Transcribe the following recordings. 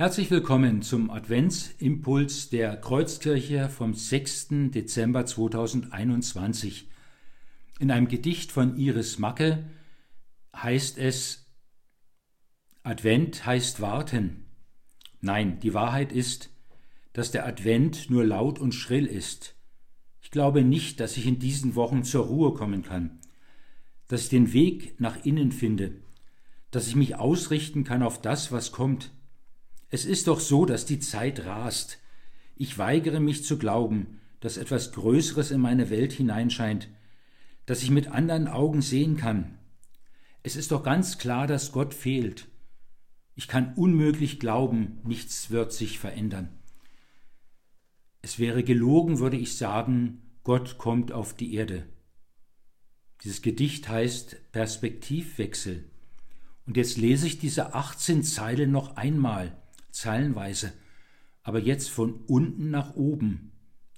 Herzlich willkommen zum Adventsimpuls der Kreuzkirche vom 6. Dezember 2021. In einem Gedicht von Iris Macke heißt es Advent heißt warten. Nein, die Wahrheit ist, dass der Advent nur laut und schrill ist. Ich glaube nicht, dass ich in diesen Wochen zur Ruhe kommen kann, dass ich den Weg nach innen finde, dass ich mich ausrichten kann auf das, was kommt, es ist doch so, dass die Zeit rast. Ich weigere mich zu glauben, dass etwas Größeres in meine Welt hineinscheint, dass ich mit anderen Augen sehen kann. Es ist doch ganz klar, dass Gott fehlt. Ich kann unmöglich glauben, nichts wird sich verändern. Es wäre gelogen, würde ich sagen, Gott kommt auf die Erde. Dieses Gedicht heißt Perspektivwechsel. Und jetzt lese ich diese 18 Zeilen noch einmal zeilenweise, aber jetzt von unten nach oben,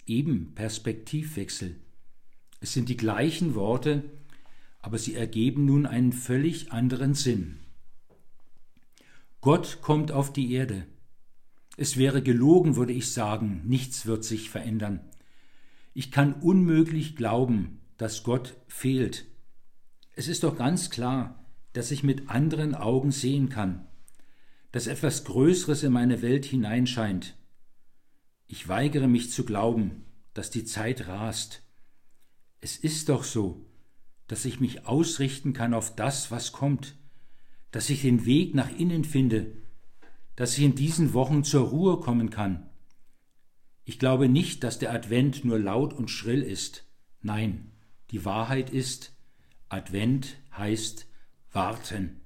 eben Perspektivwechsel. Es sind die gleichen Worte, aber sie ergeben nun einen völlig anderen Sinn. Gott kommt auf die Erde. Es wäre gelogen, würde ich sagen, nichts wird sich verändern. Ich kann unmöglich glauben, dass Gott fehlt. Es ist doch ganz klar, dass ich mit anderen Augen sehen kann dass etwas Größeres in meine Welt hineinscheint. Ich weigere mich zu glauben, dass die Zeit rast. Es ist doch so, dass ich mich ausrichten kann auf das, was kommt, dass ich den Weg nach innen finde, dass ich in diesen Wochen zur Ruhe kommen kann. Ich glaube nicht, dass der Advent nur laut und schrill ist. Nein, die Wahrheit ist, Advent heißt warten.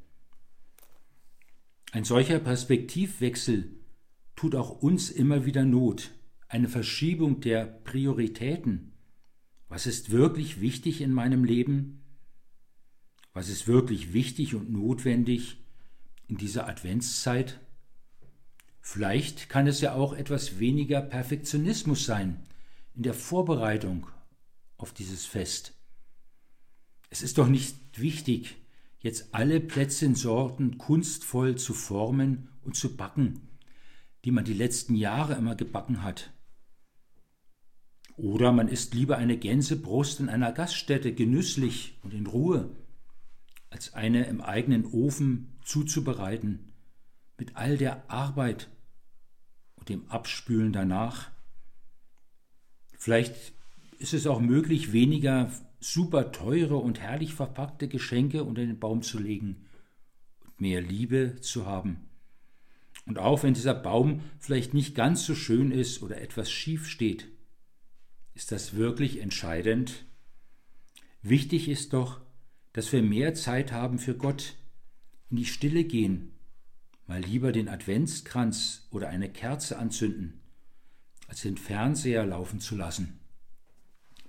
Ein solcher Perspektivwechsel tut auch uns immer wieder Not, eine Verschiebung der Prioritäten. Was ist wirklich wichtig in meinem Leben? Was ist wirklich wichtig und notwendig in dieser Adventszeit? Vielleicht kann es ja auch etwas weniger Perfektionismus sein in der Vorbereitung auf dieses Fest. Es ist doch nicht wichtig, jetzt alle Plätze in Sorten kunstvoll zu formen und zu backen, die man die letzten Jahre immer gebacken hat. Oder man isst lieber eine Gänsebrust in einer Gaststätte genüsslich und in Ruhe, als eine im eigenen Ofen zuzubereiten, mit all der Arbeit und dem Abspülen danach. Vielleicht ist es auch möglich, weniger super teure und herrlich verpackte Geschenke unter den Baum zu legen und mehr Liebe zu haben. Und auch wenn dieser Baum vielleicht nicht ganz so schön ist oder etwas schief steht, ist das wirklich entscheidend? Wichtig ist doch, dass wir mehr Zeit haben für Gott, in die Stille gehen, mal lieber den Adventskranz oder eine Kerze anzünden, als den Fernseher laufen zu lassen.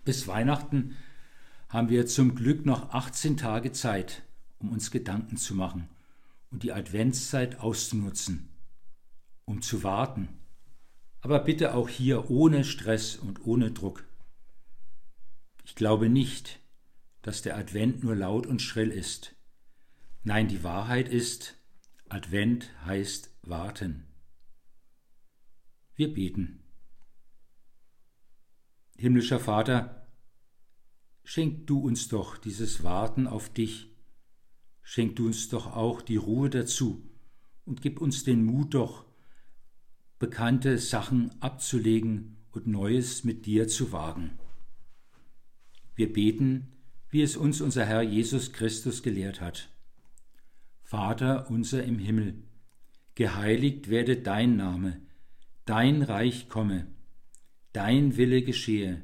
Bis Weihnachten haben wir zum Glück noch 18 Tage Zeit, um uns Gedanken zu machen und die Adventszeit auszunutzen, um zu warten. Aber bitte auch hier ohne Stress und ohne Druck. Ich glaube nicht, dass der Advent nur laut und schrill ist. Nein, die Wahrheit ist, Advent heißt warten. Wir beten. Himmlischer Vater, Schenk du uns doch dieses Warten auf dich. Schenk du uns doch auch die Ruhe dazu und gib uns den Mut doch, bekannte Sachen abzulegen und Neues mit dir zu wagen. Wir beten, wie es uns unser Herr Jesus Christus gelehrt hat. Vater unser im Himmel, geheiligt werde dein Name, dein Reich komme, dein Wille geschehe,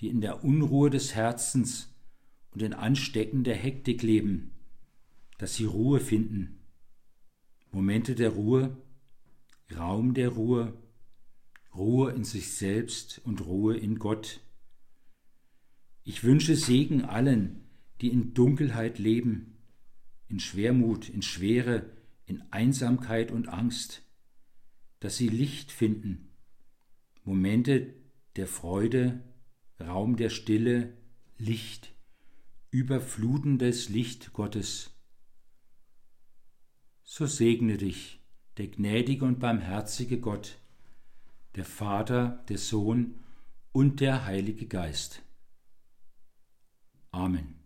die in der Unruhe des Herzens und in ansteckender Hektik leben, dass sie Ruhe finden. Momente der Ruhe Raum der Ruhe, Ruhe in sich selbst und Ruhe in Gott. Ich wünsche Segen allen, die in Dunkelheit leben, in Schwermut, in Schwere, in Einsamkeit und Angst, dass sie Licht finden, Momente der Freude, Raum der Stille, Licht, überflutendes Licht Gottes. So segne dich der gnädige und barmherzige Gott, der Vater, der Sohn und der Heilige Geist. Amen.